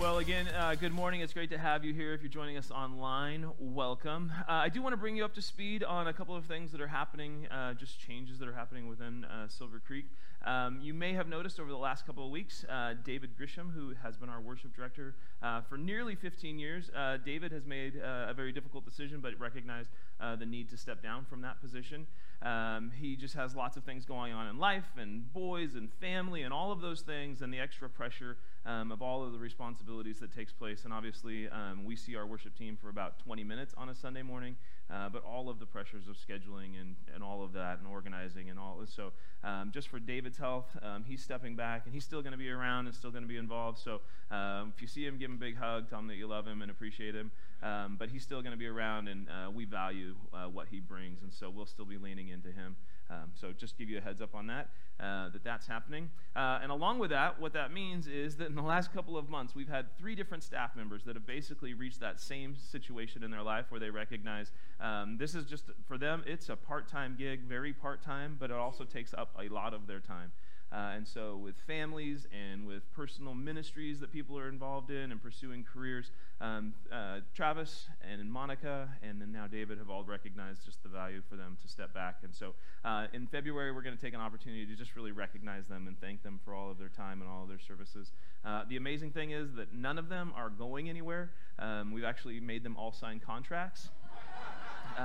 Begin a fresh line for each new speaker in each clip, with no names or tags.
Well, again, uh, good morning. It's great to have you here. If you're joining us online, welcome. Uh, I do want to bring you up to speed on a couple of things that are happening, uh, just changes that are happening within uh, Silver Creek. Um, you may have noticed over the last couple of weeks, uh, David Grisham, who has been our worship director uh, for nearly 15 years, David has made a very difficult decision, but recognized the need to step down from that position. Um, he just has lots of things going on in life, and boys, and family, and all of those things, and the extra pressure um, of all of the responsibilities that takes place. And obviously, um, we see our worship team for about 20 minutes on a Sunday morning, uh, but all of the pressures of scheduling and, and all of that and organizing and all. So um, just for David's health, um, he's stepping back, and he's still going to be around and still going to be involved. So um, if you see him, give him a big hug, tell him that you love him and appreciate him. Um, but he's still going to be around, and uh, we value uh, what he brings, and so we'll still be leaning into him. Um, so just give you a heads up on that, uh, that that's happening. Uh, and along with that, what that means is that in the last couple of months, we've had three different staff members that have basically reached that same situation in their life where they recognize um, this is just, for them, it's a part-time gig, very part-time, but it also takes up a lot of their time. Uh, and so, with families and with personal ministries that people are involved in and pursuing careers, um, uh, Travis and Monica and then now David have all recognized just the value for them to step back. And so, uh, in February, we're going to take an opportunity to just really recognize them and thank them for all of their time and all of their services. Uh, the amazing thing is that none of them are going anywhere. Um, we've actually made them all sign contracts.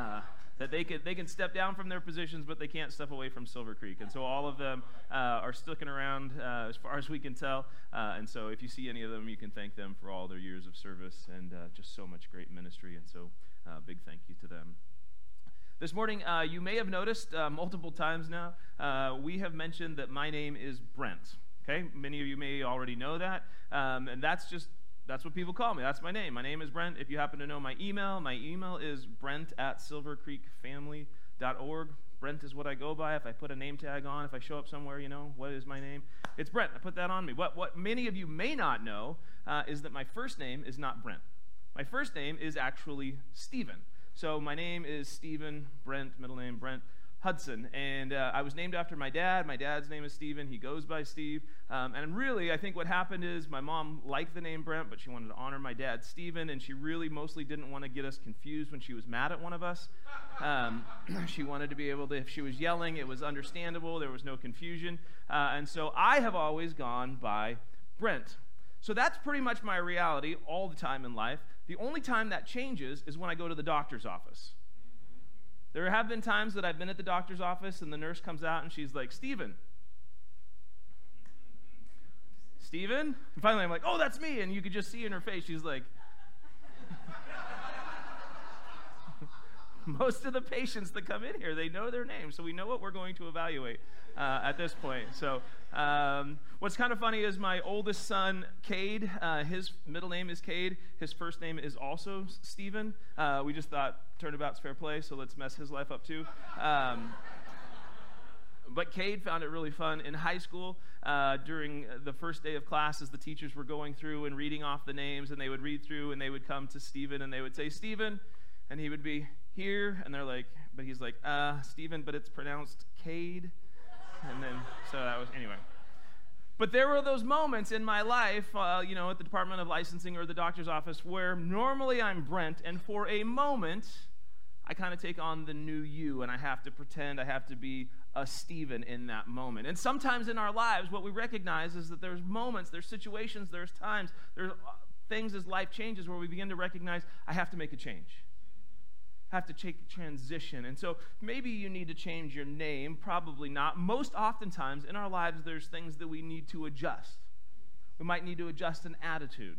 That they can, they can step down from their positions, but they can't step away from Silver Creek. And so all of them uh, are sticking around uh, as far as we can tell. Uh, and so if you see any of them, you can thank them for all their years of service and uh, just so much great ministry. And so uh, big thank you to them. This morning, uh, you may have noticed multiple times now, we have mentioned that my name is Brent. Okay, many of you may already know that. Um, and that's just that's what people call me. That's my name. My name is Brent. If you happen to know my email, my email is brent at silvercreekfamily.org. Brent is what I go by. If I put a name tag on, if I show up somewhere, you know, what is my name? It's Brent. I put that on me. What, what many of you may not know uh, is that my first name is not Brent. My first name is actually Stephen. So my name is Stephen Brent, middle name Brent. Hudson. And uh, I was named after my dad. My dad's name is Stephen. He goes by Steve. Um, and really, I think what happened is my mom liked the name Brent, but she wanted to honor my dad, Stephen. And she really mostly didn't want to get us confused when she was mad at one of us. Um, she wanted to be able to, if she was yelling, it was understandable. There was no confusion. Uh, and so I have always gone by Brent. So that's pretty much my reality all the time in life. The only time that changes is when I go to the doctor's office. There have been times that I've been at the doctor's office and the nurse comes out and she's like, Stephen. Stephen? And finally I'm like, oh, that's me. And you could just see in her face, she's like, most of the patients that come in here, they know their name, so we know what we're going to evaluate uh, at this point. So, um, what's kind of funny is my oldest son, Cade, uh, his middle name is Cade. His first name is also Stephen. Uh, we just thought turnabout's fair play, so let's mess his life up too. Um, but Cade found it really fun in high school uh, during the first day of class as the teachers were going through and reading off the names, and they would read through and they would come to Stephen and they would say, Stephen, and he would be here, and they're like, but he's like, uh, Stephen, but it's pronounced Cade. And then, so that was, anyway. But there were those moments in my life, uh, you know, at the Department of Licensing or the doctor's office, where normally I'm Brent, and for a moment, I kind of take on the new you, and I have to pretend I have to be a Stephen in that moment. And sometimes in our lives, what we recognize is that there's moments, there's situations, there's times, there's uh, things as life changes where we begin to recognize I have to make a change have to take transition. And so maybe you need to change your name, probably not. Most oftentimes in our lives, there's things that we need to adjust. We might need to adjust an attitude,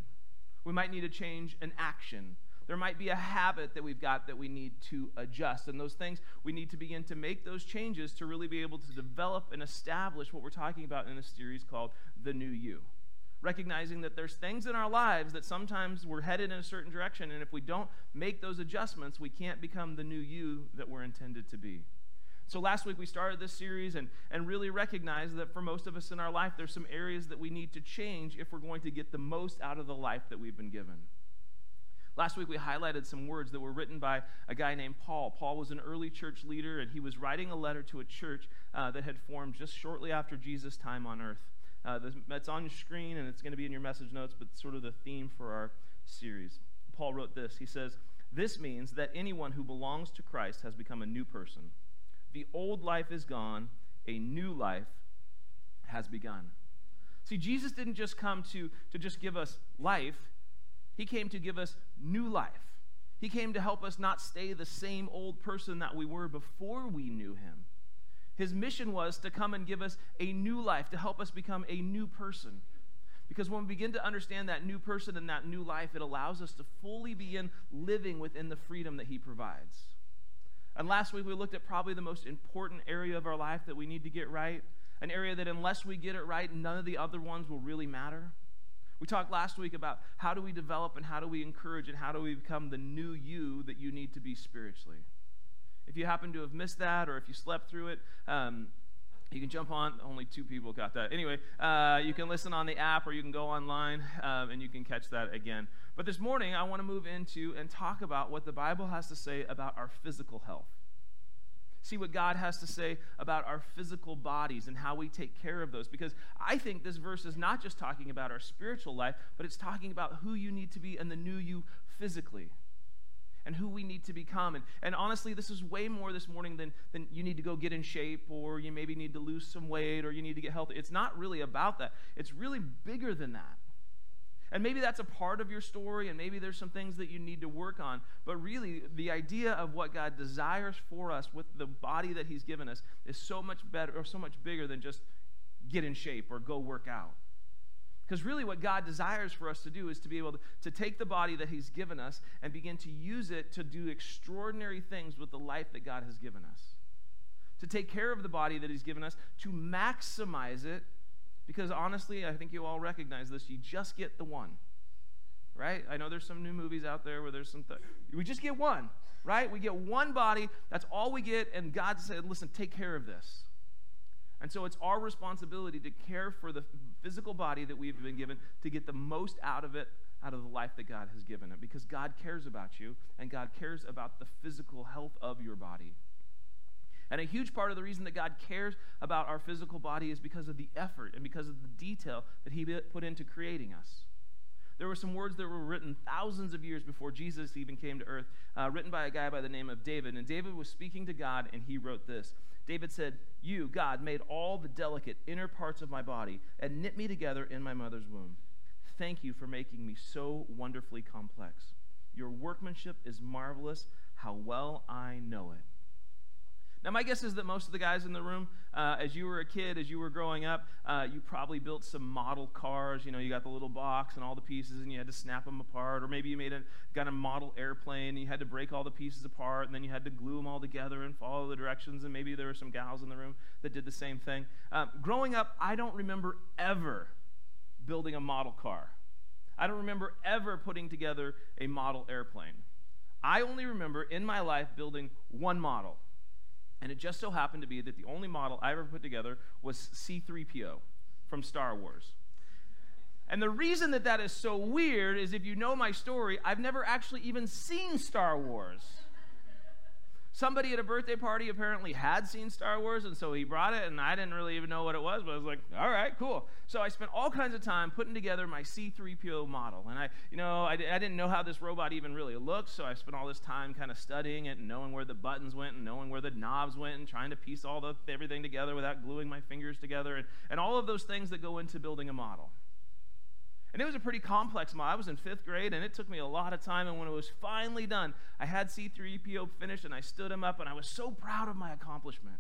we might need to change an action. There might be a habit that we've got that we need to adjust. And those things, we need to begin to make those changes to really be able to develop and establish what we're talking about in a series called The New You recognizing that there's things in our lives that sometimes we're headed in a certain direction, and if we don't make those adjustments, we can't become the new you that we're intended to be. So last week we started this series and, and really recognized that for most of us in our life, there's some areas that we need to change if we're going to get the most out of the life that we've been given. Last week we highlighted some words that were written by a guy named Paul. Paul was an early church leader, and he was writing a letter to a church uh, that had formed just shortly after Jesus' time on earth. Uh, that's on your screen and it's going to be in your message notes, but sort of the theme for our series. Paul wrote this. He says, This means that anyone who belongs to Christ has become a new person. The old life is gone, a new life has begun. See, Jesus didn't just come to, to just give us life, He came to give us new life. He came to help us not stay the same old person that we were before we knew Him. His mission was to come and give us a new life, to help us become a new person. Because when we begin to understand that new person and that new life, it allows us to fully begin living within the freedom that He provides. And last week we looked at probably the most important area of our life that we need to get right, an area that unless we get it right, none of the other ones will really matter. We talked last week about how do we develop and how do we encourage and how do we become the new you that you need to be spiritually. If you happen to have missed that or if you slept through it, um, you can jump on. Only two people got that. Anyway, uh, you can listen on the app or you can go online um, and you can catch that again. But this morning, I want to move into and talk about what the Bible has to say about our physical health. See what God has to say about our physical bodies and how we take care of those. Because I think this verse is not just talking about our spiritual life, but it's talking about who you need to be and the new you physically and who we need to become. And, and honestly, this is way more this morning than, than you need to go get in shape or you maybe need to lose some weight or you need to get healthy. It's not really about that, it's really bigger than that. And maybe that's a part of your story, and maybe there's some things that you need to work on. But really, the idea of what God desires for us with the body that He's given us is so much better or so much bigger than just get in shape or go work out. Because really, what God desires for us to do is to be able to, to take the body that He's given us and begin to use it to do extraordinary things with the life that God has given us. To take care of the body that He's given us, to maximize it, because honestly, I think you all recognize this. You just get the one, right? I know there's some new movies out there where there's some. Th- we just get one, right? We get one body. That's all we get. And God said, listen, take care of this. And so it's our responsibility to care for the physical body that we've been given to get the most out of it, out of the life that God has given it. Because God cares about you, and God cares about the physical health of your body. And a huge part of the reason that God cares about our physical body is because of the effort and because of the detail that He put into creating us. There were some words that were written thousands of years before Jesus even came to earth, uh, written by a guy by the name of David. And David was speaking to God, and he wrote this David said, You, God, made all the delicate inner parts of my body and knit me together in my mother's womb. Thank you for making me so wonderfully complex. Your workmanship is marvelous. How well I know it. Now, my guess is that most of the guys in the room, uh, as you were a kid, as you were growing up, uh, you probably built some model cars. You know, you got the little box and all the pieces, and you had to snap them apart. Or maybe you made a got a model airplane, and you had to break all the pieces apart, and then you had to glue them all together and follow the directions. And maybe there were some gals in the room that did the same thing. Um, growing up, I don't remember ever building a model car. I don't remember ever putting together a model airplane. I only remember in my life building one model and it just so happened to be that the only model I ever put together was C3PO from Star Wars. And the reason that that is so weird is if you know my story, I've never actually even seen Star Wars. Somebody at a birthday party apparently had seen Star Wars, and so he brought it, and I didn't really even know what it was, but I was like, all right, cool. So I spent all kinds of time putting together my C3PO model. And I, you know, I, I didn't know how this robot even really looked, so I spent all this time kind of studying it and knowing where the buttons went and knowing where the knobs went and trying to piece all the, everything together without gluing my fingers together and, and all of those things that go into building a model. And it was a pretty complex model. I was in fifth grade, and it took me a lot of time. And when it was finally done, I had C3PO finished, and I stood him up, and I was so proud of my accomplishment.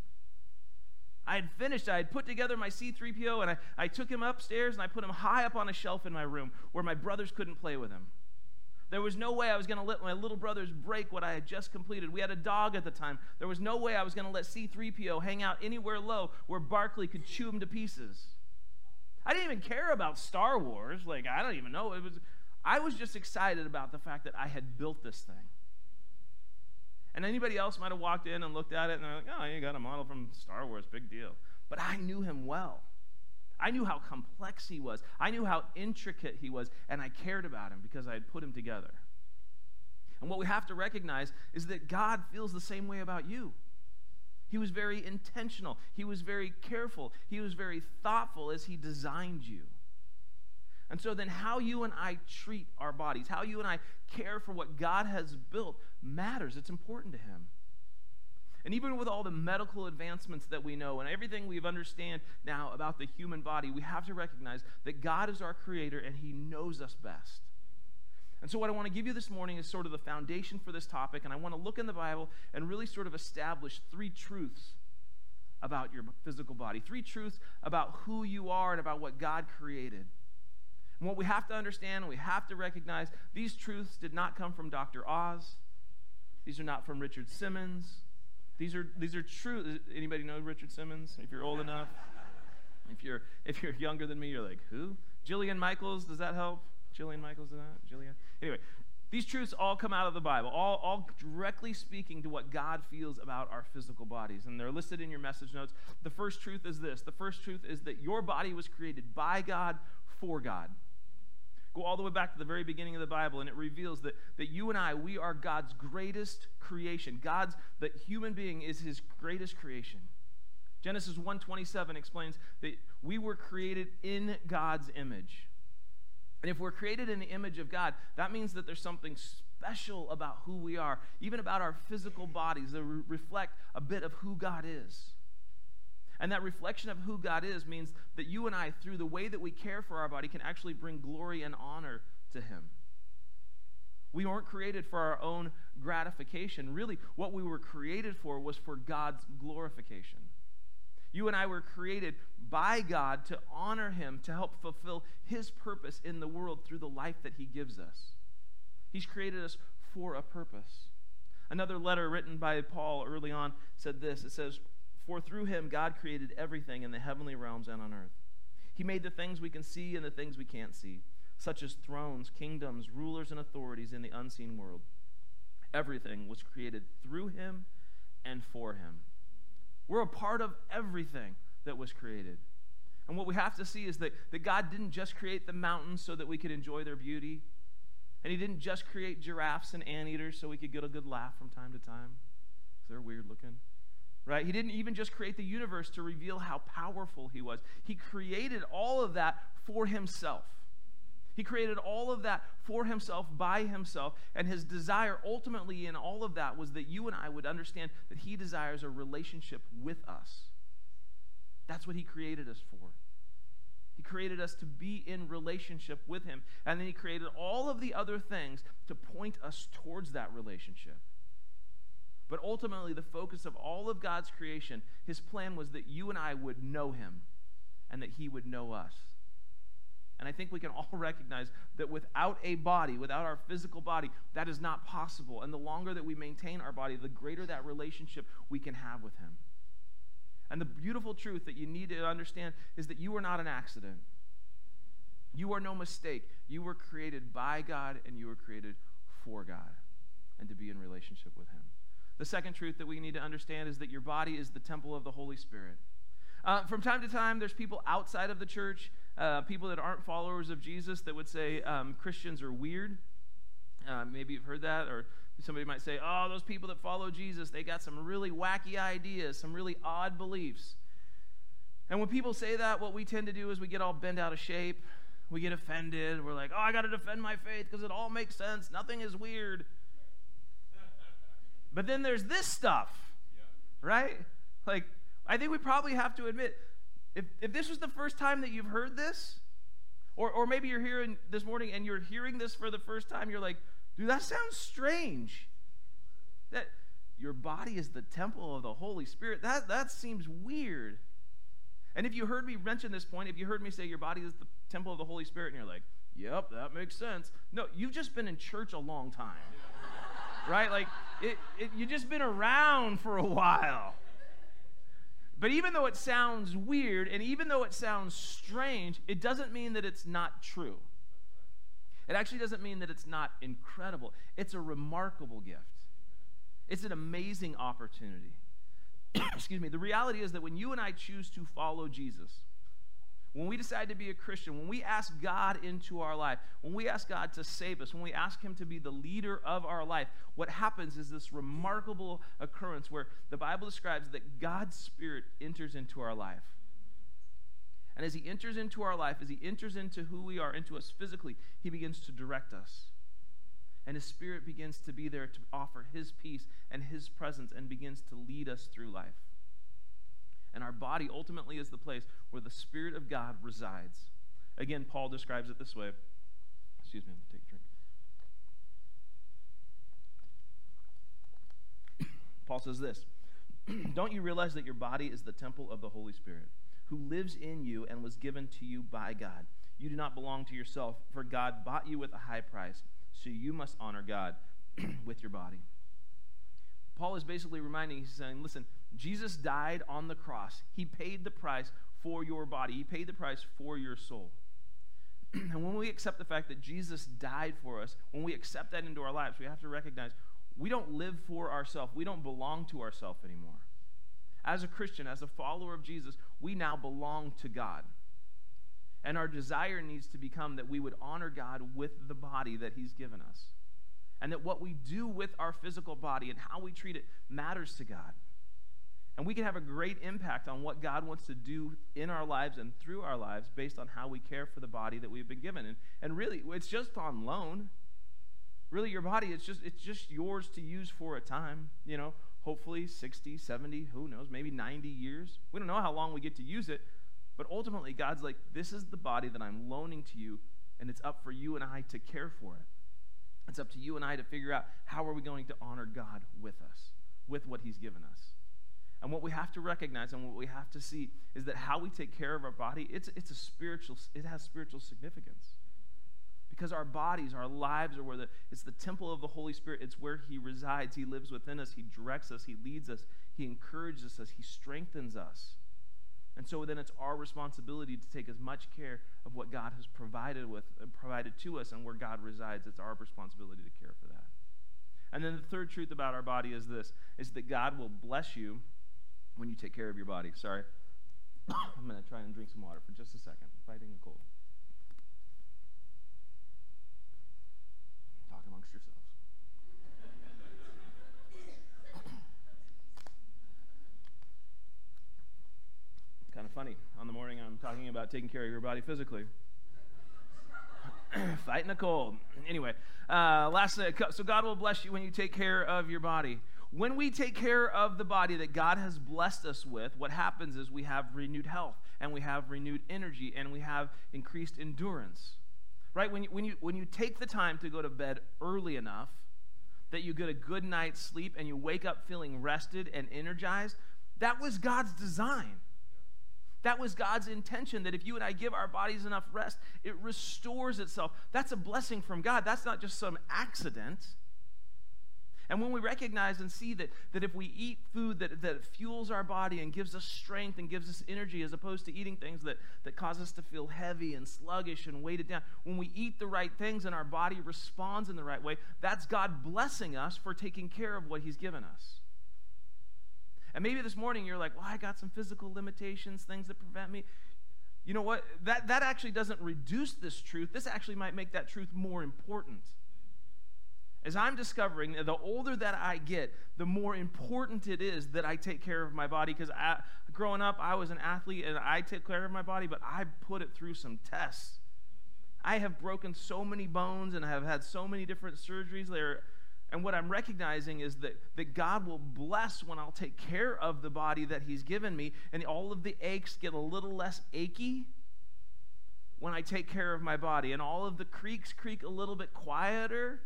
I had finished, I had put together my C3PO, and I, I took him upstairs, and I put him high up on a shelf in my room where my brothers couldn't play with him. There was no way I was going to let my little brothers break what I had just completed. We had a dog at the time. There was no way I was going to let C3PO hang out anywhere low where Barkley could chew him to pieces. I didn't even care about Star Wars. Like, I don't even know. It was, I was just excited about the fact that I had built this thing. And anybody else might have walked in and looked at it and they're like, oh, you got a model from Star Wars, big deal. But I knew him well. I knew how complex he was. I knew how intricate he was, and I cared about him because I had put him together. And what we have to recognize is that God feels the same way about you. He was very intentional. He was very careful. He was very thoughtful as He designed you. And so then, how you and I treat our bodies, how you and I care for what God has built, matters. It's important to Him. And even with all the medical advancements that we know and everything we understand now about the human body, we have to recognize that God is our creator and He knows us best. And so, what I want to give you this morning is sort of the foundation for this topic, and I want to look in the Bible and really sort of establish three truths about your physical body, three truths about who you are and about what God created. And what we have to understand and we have to recognize these truths did not come from Dr. Oz. These are not from Richard Simmons. These are these are true. Anybody know Richard Simmons? If you're old enough, if you're if you're younger than me, you're like who? Jillian Michaels. Does that help? Jillian Michaels. Does that? Jillian. Anyway, these truths all come out of the Bible, all, all directly speaking to what God feels about our physical bodies. And they're listed in your message notes. The first truth is this the first truth is that your body was created by God for God. Go all the way back to the very beginning of the Bible, and it reveals that, that you and I, we are God's greatest creation. God's, the human being is his greatest creation. Genesis 1.27 explains that we were created in God's image. And if we're created in the image of God, that means that there's something special about who we are, even about our physical bodies that re- reflect a bit of who God is. And that reflection of who God is means that you and I, through the way that we care for our body, can actually bring glory and honor to Him. We weren't created for our own gratification. Really, what we were created for was for God's glorification. You and I were created by God to honor Him, to help fulfill His purpose in the world through the life that He gives us. He's created us for a purpose. Another letter written by Paul early on said this it says, for through him, God created everything in the heavenly realms and on earth. He made the things we can see and the things we can't see, such as thrones, kingdoms, rulers, and authorities in the unseen world. Everything was created through him and for him. We're a part of everything that was created. And what we have to see is that, that God didn't just create the mountains so that we could enjoy their beauty. And He didn't just create giraffes and anteaters so we could get a good laugh from time to time. They're weird looking right? He didn't even just create the universe to reveal how powerful he was. He created all of that for himself. He created all of that for himself, by himself, and his desire ultimately in all of that was that you and I would understand that he desires a relationship with us. That's what he created us for. He created us to be in relationship with him, and then he created all of the other things to point us towards that relationship. But ultimately, the focus of all of God's creation, his plan was that you and I would know him and that he would know us. And I think we can all recognize that without a body, without our physical body, that is not possible. And the longer that we maintain our body, the greater that relationship we can have with him. And the beautiful truth that you need to understand is that you are not an accident. You are no mistake. You were created by God and you were created for God and to be in relationship with him. The second truth that we need to understand is that your body is the temple of the Holy Spirit. Uh, from time to time, there's people outside of the church, uh, people that aren't followers of Jesus, that would say um, Christians are weird. Uh, maybe you've heard that, or somebody might say, oh, those people that follow Jesus, they got some really wacky ideas, some really odd beliefs. And when people say that, what we tend to do is we get all bent out of shape. We get offended. We're like, oh, I got to defend my faith because it all makes sense. Nothing is weird. But then there's this stuff, right? Like, I think we probably have to admit if, if this was the first time that you've heard this, or, or maybe you're here this morning and you're hearing this for the first time, you're like, dude, that sounds strange. That your body is the temple of the Holy Spirit. That, that seems weird. And if you heard me mention this point, if you heard me say your body is the temple of the Holy Spirit, and you're like, yep, that makes sense. No, you've just been in church a long time right? Like, it, it, you've just been around for a while. But even though it sounds weird and even though it sounds strange, it doesn't mean that it's not true. It actually doesn't mean that it's not incredible. It's a remarkable gift, it's an amazing opportunity. Excuse me. The reality is that when you and I choose to follow Jesus, when we decide to be a Christian, when we ask God into our life, when we ask God to save us, when we ask Him to be the leader of our life, what happens is this remarkable occurrence where the Bible describes that God's Spirit enters into our life. And as He enters into our life, as He enters into who we are, into us physically, He begins to direct us. And His Spirit begins to be there to offer His peace and His presence and begins to lead us through life. And our body ultimately is the place where the Spirit of God resides. Again, Paul describes it this way. Excuse me, I'm going to take a drink. Paul says this Don't you realize that your body is the temple of the Holy Spirit, who lives in you and was given to you by God? You do not belong to yourself, for God bought you with a high price, so you must honor God with your body. Paul is basically reminding, he's saying, listen, Jesus died on the cross. He paid the price for your body, He paid the price for your soul. and when we accept the fact that Jesus died for us, when we accept that into our lives, we have to recognize we don't live for ourselves, we don't belong to ourselves anymore. As a Christian, as a follower of Jesus, we now belong to God. And our desire needs to become that we would honor God with the body that He's given us. And that what we do with our physical body and how we treat it matters to God. And we can have a great impact on what God wants to do in our lives and through our lives based on how we care for the body that we've been given. And, and really, it's just on loan. Really, your body, it's just, it's just yours to use for a time. You know, hopefully 60, 70, who knows, maybe 90 years. We don't know how long we get to use it. But ultimately, God's like, this is the body that I'm loaning to you, and it's up for you and I to care for it. It's up to you and I to figure out how are we going to honor God with us, with what He's given us. And what we have to recognize and what we have to see is that how we take care of our body, it's, it's a spiritual, it has spiritual significance. Because our bodies, our lives are where the, it's the temple of the Holy Spirit. It's where He resides. He lives within us. He directs us. He leads us. He encourages us. He strengthens us. And so then it's our responsibility to take as much care of what God has provided with uh, provided to us and where God resides. It's our responsibility to care for that. And then the third truth about our body is this is that God will bless you when you take care of your body. Sorry. I'm going to try and drink some water for just a second. Fighting a cold. Talk amongst yourselves. kind of funny. On the morning, I'm talking about taking care of your body physically. Fighting a cold. Anyway, uh, last uh, so God will bless you when you take care of your body. When we take care of the body that God has blessed us with, what happens is we have renewed health and we have renewed energy and we have increased endurance. Right? When you, when you, when you take the time to go to bed early enough that you get a good night's sleep and you wake up feeling rested and energized, that was God's design. That was God's intention that if you and I give our bodies enough rest, it restores itself. That's a blessing from God. That's not just some accident. And when we recognize and see that, that if we eat food that, that fuels our body and gives us strength and gives us energy, as opposed to eating things that, that cause us to feel heavy and sluggish and weighted down, when we eat the right things and our body responds in the right way, that's God blessing us for taking care of what He's given us. And maybe this morning you're like, well, I got some physical limitations, things that prevent me. You know what? That, that actually doesn't reduce this truth. This actually might make that truth more important as I'm discovering the older that I get, the more important it is that I take care of my body. Because growing up, I was an athlete and I take care of my body, but I put it through some tests. I have broken so many bones and I have had so many different surgeries there. And what I'm recognizing is that, that God will bless when I'll take care of the body that He's given me, and all of the aches get a little less achy when I take care of my body, and all of the creaks creak a little bit quieter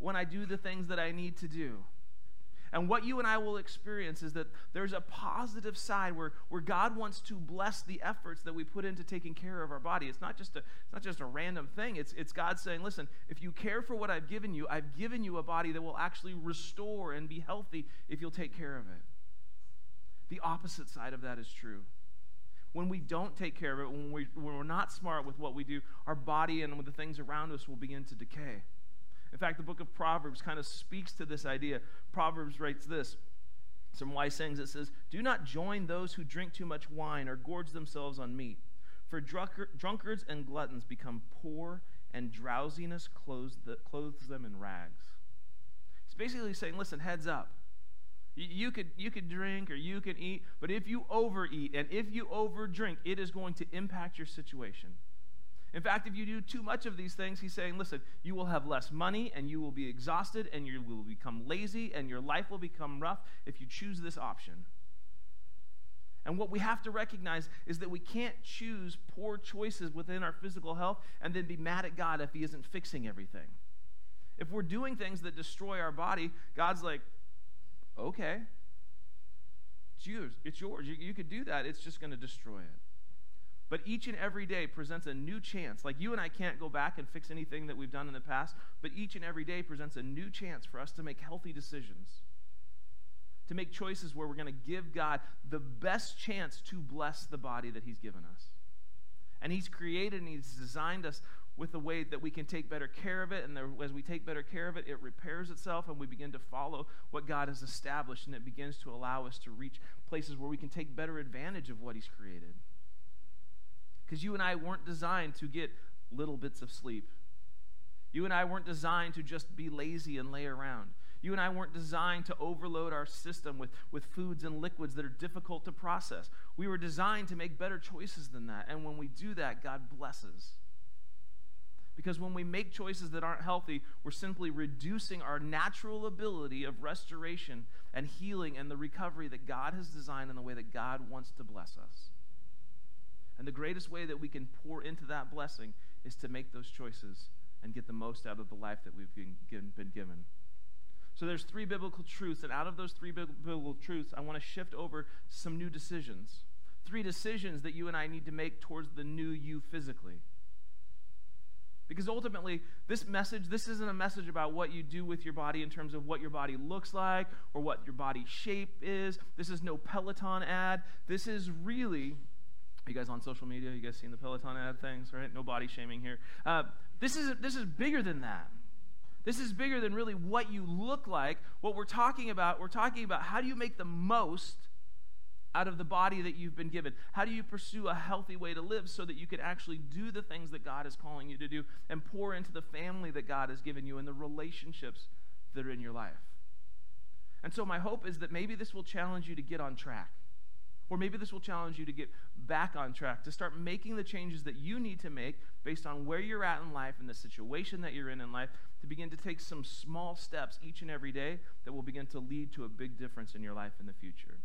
when I do the things that I need to do. And what you and I will experience is that there's a positive side where, where God wants to bless the efforts that we put into taking care of our body. It's not just a, it's not just a random thing. It's, it's God saying, listen, if you care for what I've given you, I've given you a body that will actually restore and be healthy if you'll take care of it. The opposite side of that is true. When we don't take care of it, when, we, when we're not smart with what we do, our body and the things around us will begin to decay. In fact, the book of Proverbs kind of speaks to this idea. Proverbs writes this some wise sayings. It says, Do not join those who drink too much wine or gorge themselves on meat, For drunkards and gluttons become poor, and drowsiness clothes, the, clothes them in rags. It's basically saying, listen, heads up. You, could, you could drink or you can eat, but if you overeat and if you overdrink, it is going to impact your situation. In fact, if you do too much of these things, he's saying, listen, you will have less money and you will be exhausted and you will become lazy and your life will become rough if you choose this option. And what we have to recognize is that we can't choose poor choices within our physical health and then be mad at God if He isn't fixing everything. If we're doing things that destroy our body, God's like, okay, it's yours. It's yours. You, you could do that. It's just going to destroy it. But each and every day presents a new chance. Like you and I can't go back and fix anything that we've done in the past, but each and every day presents a new chance for us to make healthy decisions to make choices where we're going to give God the best chance to bless the body that He's given us. And He's created and He's designed us with a way that we can take better care of it. And as we take better care of it, it repairs itself and we begin to follow what God has established. And it begins to allow us to reach places where we can take better advantage of what He's created. Because you and I weren't designed to get little bits of sleep. You and I weren't designed to just be lazy and lay around. You and I weren't designed to overload our system with, with foods and liquids that are difficult to process. We were designed to make better choices than that. And when we do that, God blesses. Because when we make choices that aren't healthy, we're simply reducing our natural ability of restoration and healing and the recovery that God has designed in the way that God wants to bless us. And the greatest way that we can pour into that blessing is to make those choices and get the most out of the life that we've been given. So there's three biblical truths, and out of those three biblical truths, I want to shift over to some new decisions. Three decisions that you and I need to make towards the new you physically. Because ultimately, this message, this isn't a message about what you do with your body in terms of what your body looks like or what your body shape is. This is no Peloton ad. This is really, you guys on social media? You guys seen the Peloton ad things, right? No body shaming here. Uh, this is this is bigger than that. This is bigger than really what you look like. What we're talking about, we're talking about how do you make the most out of the body that you've been given? How do you pursue a healthy way to live so that you can actually do the things that God is calling you to do and pour into the family that God has given you and the relationships that are in your life? And so, my hope is that maybe this will challenge you to get on track. Or maybe this will challenge you to get back on track, to start making the changes that you need to make based on where you're at in life and the situation that you're in in life, to begin to take some small steps each and every day that will begin to lead to a big difference in your life in the future.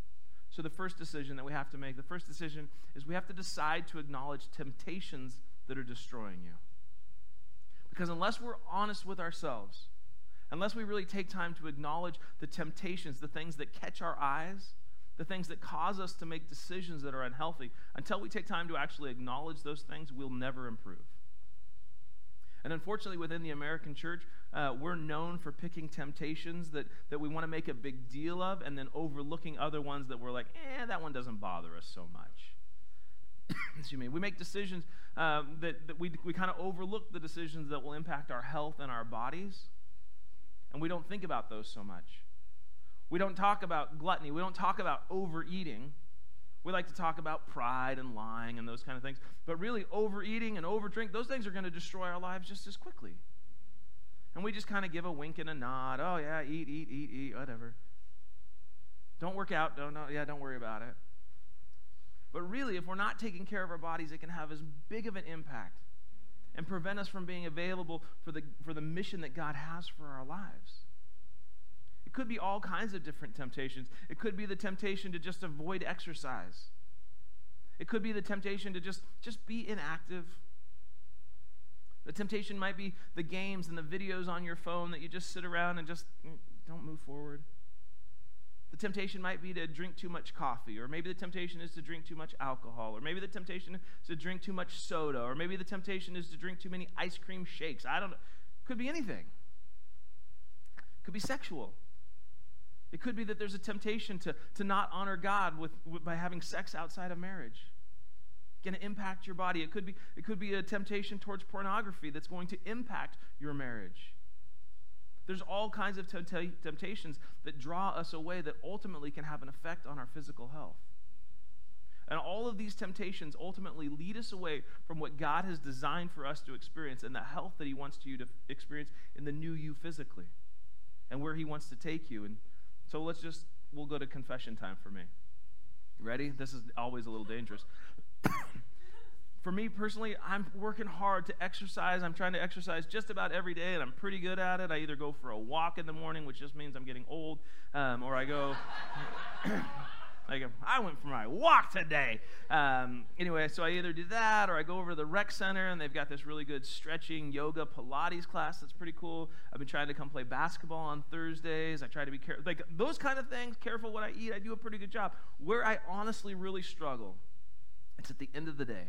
So, the first decision that we have to make, the first decision is we have to decide to acknowledge temptations that are destroying you. Because unless we're honest with ourselves, unless we really take time to acknowledge the temptations, the things that catch our eyes, the things that cause us to make decisions that are unhealthy, until we take time to actually acknowledge those things, we'll never improve. And unfortunately, within the American church, uh, we're known for picking temptations that, that we want to make a big deal of and then overlooking other ones that we're like, eh, that one doesn't bother us so much. Excuse me. We make decisions um, that, that we, we kind of overlook the decisions that will impact our health and our bodies, and we don't think about those so much. We don't talk about gluttony. We don't talk about overeating. We like to talk about pride and lying and those kind of things. But really, overeating and overdrink, those things are going to destroy our lives just as quickly. And we just kind of give a wink and a nod. Oh, yeah, eat, eat, eat, eat, whatever. Don't work out. Don't, no, yeah, don't worry about it. But really, if we're not taking care of our bodies, it can have as big of an impact and prevent us from being available for the, for the mission that God has for our lives could be all kinds of different temptations. It could be the temptation to just avoid exercise. It could be the temptation to just, just be inactive. The temptation might be the games and the videos on your phone that you just sit around and just mm, don't move forward. The temptation might be to drink too much coffee, or maybe the temptation is to drink too much alcohol, or maybe the temptation is to drink too much soda, or maybe the temptation is to drink too many ice cream shakes. I don't know. Could be anything. Could be sexual. It could be that there's a temptation to, to not honor God with, with by having sex outside of marriage. Going to impact your body. It could be it could be a temptation towards pornography that's going to impact your marriage. There's all kinds of temptations that draw us away that ultimately can have an effect on our physical health. And all of these temptations ultimately lead us away from what God has designed for us to experience and the health that He wants you to experience in the new you physically and where He wants to take you. And so let's just, we'll go to confession time for me. Ready? This is always a little dangerous. for me personally, I'm working hard to exercise. I'm trying to exercise just about every day, and I'm pretty good at it. I either go for a walk in the morning, which just means I'm getting old, um, or I go. Like, I went for my walk today. Um, anyway, so I either do that or I go over to the rec center and they've got this really good stretching yoga Pilates class that's pretty cool. I've been trying to come play basketball on Thursdays. I try to be careful. Like, those kind of things, careful what I eat, I do a pretty good job. Where I honestly really struggle, it's at the end of the day.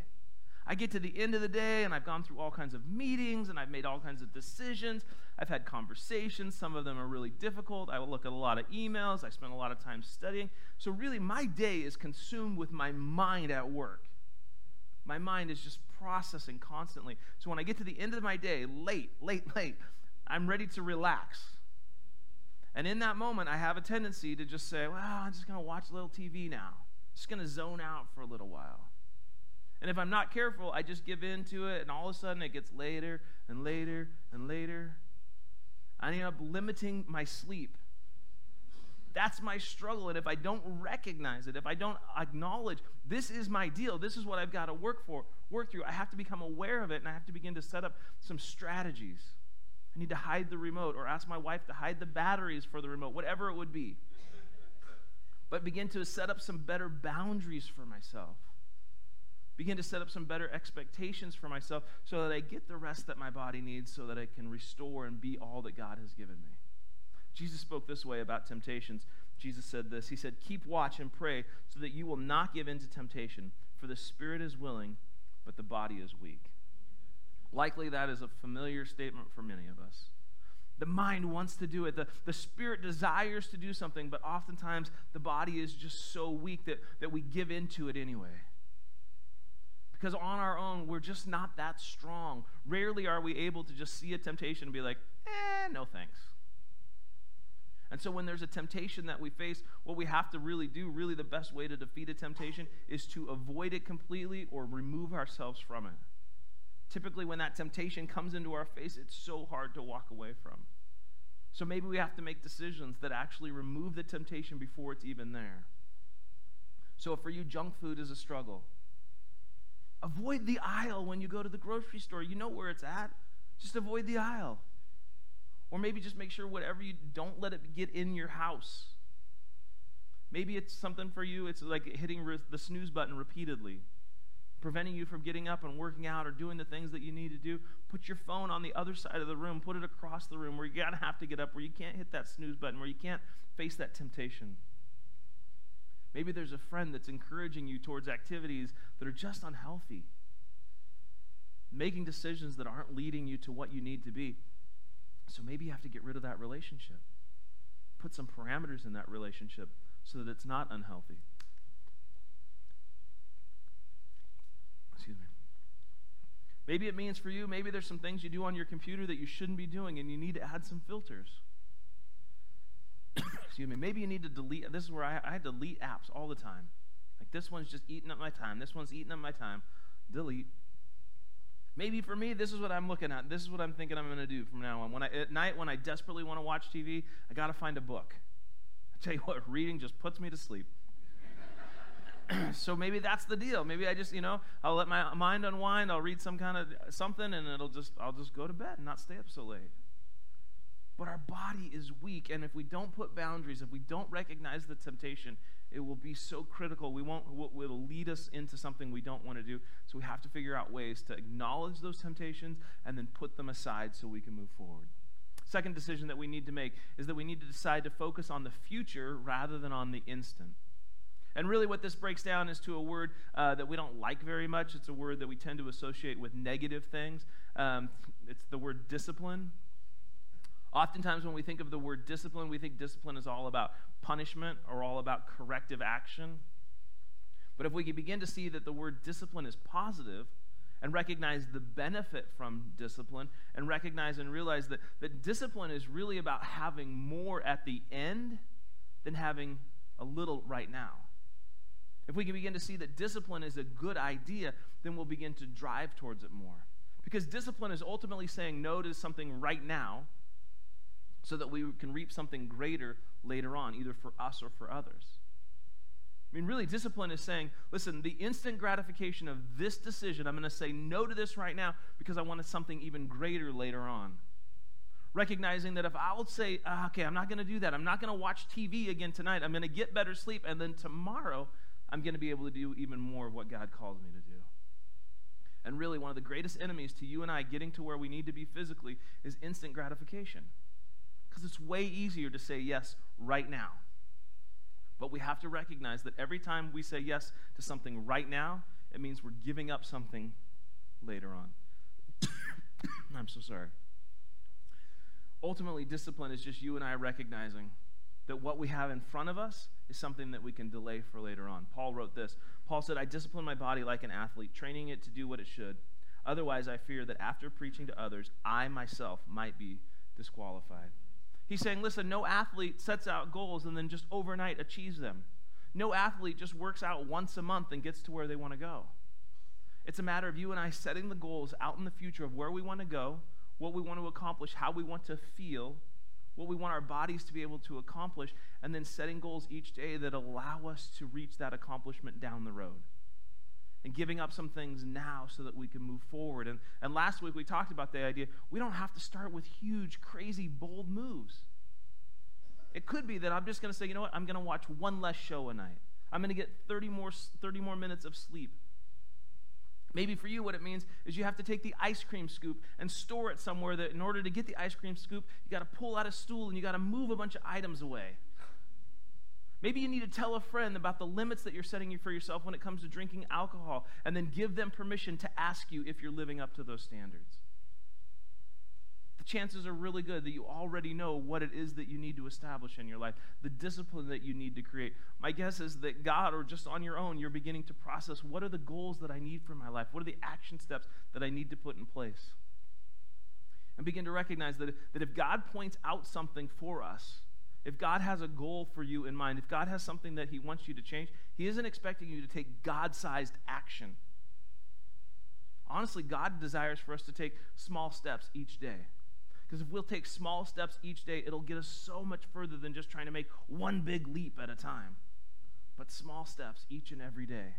I get to the end of the day and I've gone through all kinds of meetings and I've made all kinds of decisions. I've had conversations. Some of them are really difficult. I look at a lot of emails. I spend a lot of time studying. So, really, my day is consumed with my mind at work. My mind is just processing constantly. So, when I get to the end of my day, late, late, late, I'm ready to relax. And in that moment, I have a tendency to just say, well, I'm just going to watch a little TV now. Just going to zone out for a little while. And if I'm not careful, I just give in to it, and all of a sudden it gets later and later and later. I end up limiting my sleep. That's my struggle. And if I don't recognize it, if I don't acknowledge this is my deal, this is what I've got to work for, work through, I have to become aware of it and I have to begin to set up some strategies. I need to hide the remote or ask my wife to hide the batteries for the remote, whatever it would be. But begin to set up some better boundaries for myself begin to set up some better expectations for myself so that I get the rest that my body needs so that I can restore and be all that God has given me. Jesus spoke this way about temptations. Jesus said this He said, Keep watch and pray so that you will not give in to temptation, for the spirit is willing, but the body is weak. Likely that is a familiar statement for many of us. The mind wants to do it. The, the spirit desires to do something, but oftentimes the body is just so weak that, that we give into it anyway because on our own, we're just not that strong. Rarely are we able to just see a temptation and be like, eh, no thanks. And so when there's a temptation that we face, what we have to really do, really the best way to defeat a temptation, is to avoid it completely or remove ourselves from it. Typically, when that temptation comes into our face, it's so hard to walk away from. So maybe we have to make decisions that actually remove the temptation before it's even there. So for you, junk food is a struggle. Avoid the aisle when you go to the grocery store. You know where it's at. Just avoid the aisle. Or maybe just make sure whatever you don't let it get in your house. Maybe it's something for you, it's like hitting the snooze button repeatedly, preventing you from getting up and working out or doing the things that you need to do. Put your phone on the other side of the room, put it across the room where you're going to have to get up, where you can't hit that snooze button, where you can't face that temptation. Maybe there's a friend that's encouraging you towards activities that are just unhealthy, making decisions that aren't leading you to what you need to be. So maybe you have to get rid of that relationship. Put some parameters in that relationship so that it's not unhealthy. Excuse me. Maybe it means for you, maybe there's some things you do on your computer that you shouldn't be doing and you need to add some filters excuse me, maybe you need to delete. This is where I, I delete apps all the time. Like this one's just eating up my time. This one's eating up my time. Delete. Maybe for me, this is what I'm looking at. This is what I'm thinking I'm going to do from now on. When I, at night, when I desperately want to watch TV, I got to find a book. I tell you what, reading just puts me to sleep. so maybe that's the deal. Maybe I just, you know, I'll let my mind unwind. I'll read some kind of something, and it'll just, I'll just go to bed and not stay up so late. But our body is weak, and if we don't put boundaries, if we don't recognize the temptation, it will be so critical. We won't. It'll lead us into something we don't want to do. So we have to figure out ways to acknowledge those temptations and then put them aside so we can move forward. Second decision that we need to make is that we need to decide to focus on the future rather than on the instant. And really, what this breaks down is to a word uh, that we don't like very much. It's a word that we tend to associate with negative things. Um, it's the word discipline. Oftentimes, when we think of the word discipline, we think discipline is all about punishment or all about corrective action. But if we can begin to see that the word discipline is positive and recognize the benefit from discipline and recognize and realize that, that discipline is really about having more at the end than having a little right now. If we can begin to see that discipline is a good idea, then we'll begin to drive towards it more. Because discipline is ultimately saying no to something right now so that we can reap something greater later on, either for us or for others. I mean, really, discipline is saying, listen, the instant gratification of this decision, I'm going to say no to this right now because I wanted something even greater later on. Recognizing that if I'll say, ah, okay, I'm not going to do that, I'm not going to watch TV again tonight, I'm going to get better sleep, and then tomorrow I'm going to be able to do even more of what God calls me to do. And really, one of the greatest enemies to you and I getting to where we need to be physically is instant gratification. Because it's way easier to say yes right now. But we have to recognize that every time we say yes to something right now, it means we're giving up something later on. I'm so sorry. Ultimately, discipline is just you and I recognizing that what we have in front of us is something that we can delay for later on. Paul wrote this Paul said, I discipline my body like an athlete, training it to do what it should. Otherwise, I fear that after preaching to others, I myself might be disqualified. He's saying, listen, no athlete sets out goals and then just overnight achieves them. No athlete just works out once a month and gets to where they want to go. It's a matter of you and I setting the goals out in the future of where we want to go, what we want to accomplish, how we want to feel, what we want our bodies to be able to accomplish, and then setting goals each day that allow us to reach that accomplishment down the road. And giving up some things now so that we can move forward. And, and last week we talked about the idea we don't have to start with huge, crazy, bold moves. It could be that I'm just going to say, you know what, I'm going to watch one less show a night. I'm going to get 30 more, 30 more minutes of sleep. Maybe for you, what it means is you have to take the ice cream scoop and store it somewhere that in order to get the ice cream scoop, you got to pull out a stool and you got to move a bunch of items away. Maybe you need to tell a friend about the limits that you're setting for yourself when it comes to drinking alcohol and then give them permission to ask you if you're living up to those standards The chances are really good that you already know what it is that you need to establish in your life, the discipline that you need to create. My guess is that God, or just on your own, you're beginning to process what are the goals that I need for my life? What are the action steps that I need to put in place? And begin to recognize that, that if God points out something for us, if God has a goal for you in mind, if God has something that He wants you to change, He isn't expecting you to take God sized action. Honestly, God desires for us to take small steps each day. Because if we'll take small steps each day, it'll get us so much further than just trying to make one big leap at a time. But small steps each and every day.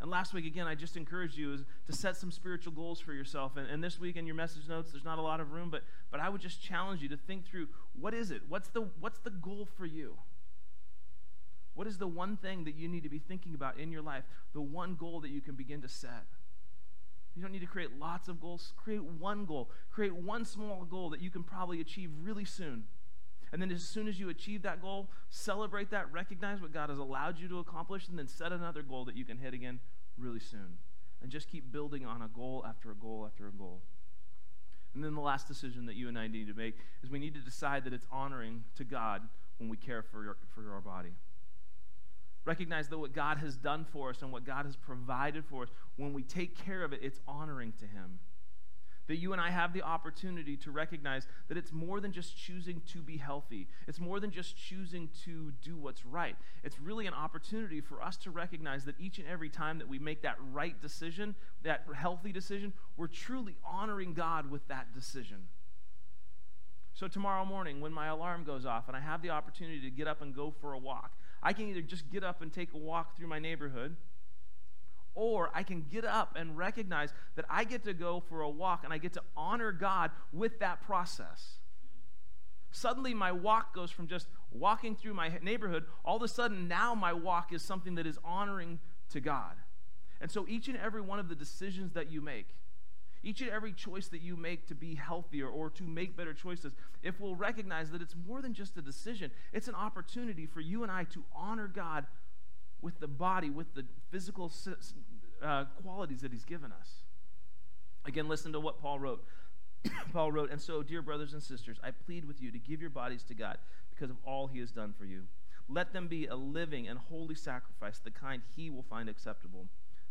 And last week, again, I just encouraged you to set some spiritual goals for yourself. And, and, this week in your message notes, there's not a lot of room, but, but I would just challenge you to think through what is it? What's the, what's the goal for you? What is the one thing that you need to be thinking about in your life? The one goal that you can begin to set? You don't need to create lots of goals. Create one goal. Create one small goal that you can probably achieve really soon. And then, as soon as you achieve that goal, celebrate that, recognize what God has allowed you to accomplish, and then set another goal that you can hit again really soon. And just keep building on a goal after a goal after a goal. And then the last decision that you and I need to make is we need to decide that it's honoring to God when we care for, your, for our body. Recognize that what God has done for us and what God has provided for us, when we take care of it, it's honoring to Him. That you and I have the opportunity to recognize that it's more than just choosing to be healthy. It's more than just choosing to do what's right. It's really an opportunity for us to recognize that each and every time that we make that right decision, that healthy decision, we're truly honoring God with that decision. So, tomorrow morning, when my alarm goes off and I have the opportunity to get up and go for a walk, I can either just get up and take a walk through my neighborhood, or I can get up and recognize that I get to go for a walk and I get to honor God with that process. Suddenly, my walk goes from just walking through my neighborhood, all of a sudden, now my walk is something that is honoring to God. And so, each and every one of the decisions that you make, each and every choice that you make to be healthier or to make better choices, if we'll recognize that it's more than just a decision, it's an opportunity for you and I to honor God with the body, with the physical uh, qualities that He's given us. Again, listen to what Paul wrote. Paul wrote, And so, dear brothers and sisters, I plead with you to give your bodies to God because of all He has done for you. Let them be a living and holy sacrifice, the kind He will find acceptable.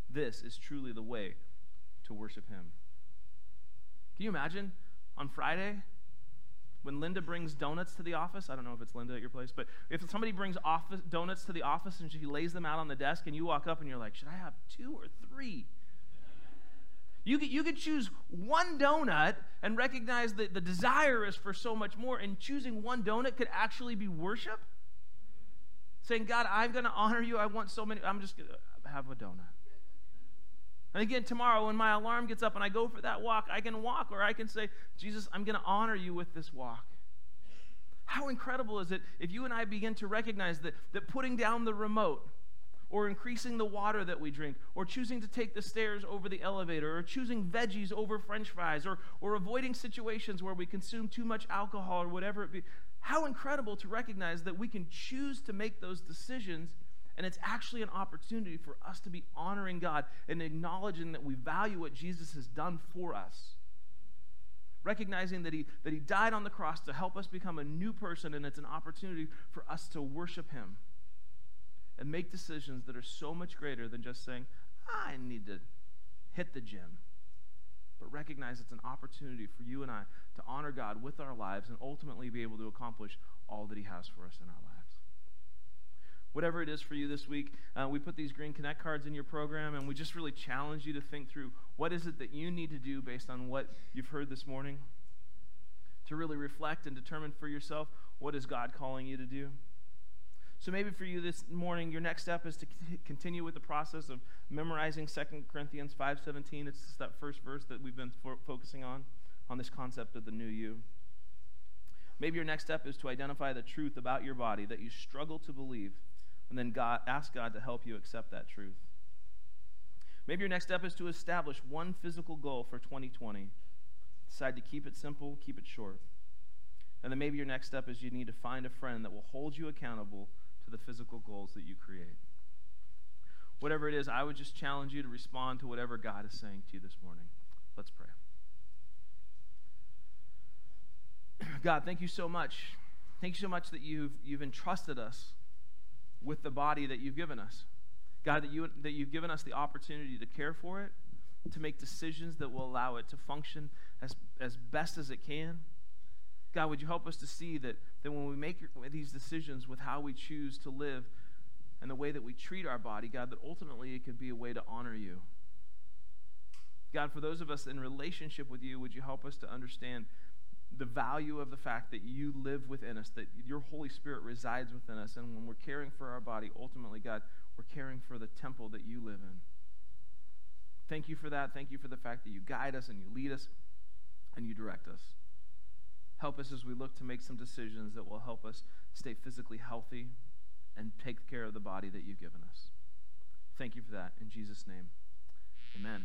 This is truly the way to worship Him. Can you imagine on Friday? When Linda brings donuts to the office, I don't know if it's Linda at your place, but if somebody brings office, donuts to the office and she lays them out on the desk and you walk up and you're like, should I have two or three? You could, you could choose one donut and recognize that the desire is for so much more, and choosing one donut could actually be worship. Saying, God, I'm going to honor you. I want so many. I'm just going to have a donut. And again, tomorrow when my alarm gets up and I go for that walk, I can walk, or I can say, Jesus, I'm going to honor you with this walk. How incredible is it if you and I begin to recognize that, that putting down the remote, or increasing the water that we drink, or choosing to take the stairs over the elevator, or choosing veggies over french fries, or, or avoiding situations where we consume too much alcohol or whatever it be. How incredible to recognize that we can choose to make those decisions, and it's actually an opportunity for us to be honoring God and acknowledging that we value what Jesus has done for us. Recognizing that he, that he died on the cross to help us become a new person, and it's an opportunity for us to worship Him and make decisions that are so much greater than just saying, I need to hit the gym. But recognize it's an opportunity for you and I to honor God with our lives and ultimately be able to accomplish all that He has for us in our lives. Whatever it is for you this week, uh, we put these Green Connect cards in your program, and we just really challenge you to think through what is it that you need to do based on what you've heard this morning, to really reflect and determine for yourself what is God calling you to do. So maybe for you this morning, your next step is to continue with the process of memorizing 2 Corinthians 5.17. It's that first verse that we've been fo- focusing on, on this concept of the new you. Maybe your next step is to identify the truth about your body that you struggle to believe, and then God, ask God to help you accept that truth. Maybe your next step is to establish one physical goal for 2020. Decide to keep it simple, keep it short. And then maybe your next step is you need to find a friend that will hold you accountable to the physical goals that you create. Whatever it is, I would just challenge you to respond to whatever God is saying to you this morning. Let's pray. God, thank you so much. Thank you so much that you've, you've entrusted us with the body that you've given us. God, that, you, that you've given us the opportunity to care for it, to make decisions that will allow it to function as, as best as it can. God, would you help us to see that, that when we make these decisions with how we choose to live and the way that we treat our body, God, that ultimately it could be a way to honor you. God, for those of us in relationship with you, would you help us to understand the value of the fact that you live within us, that your Holy Spirit resides within us, and when we're caring for our body, ultimately, God, we're caring for the temple that you live in. Thank you for that. Thank you for the fact that you guide us and you lead us and you direct us. Help us as we look to make some decisions that will help us stay physically healthy and take care of the body that you've given us. Thank you for that. In Jesus' name, amen.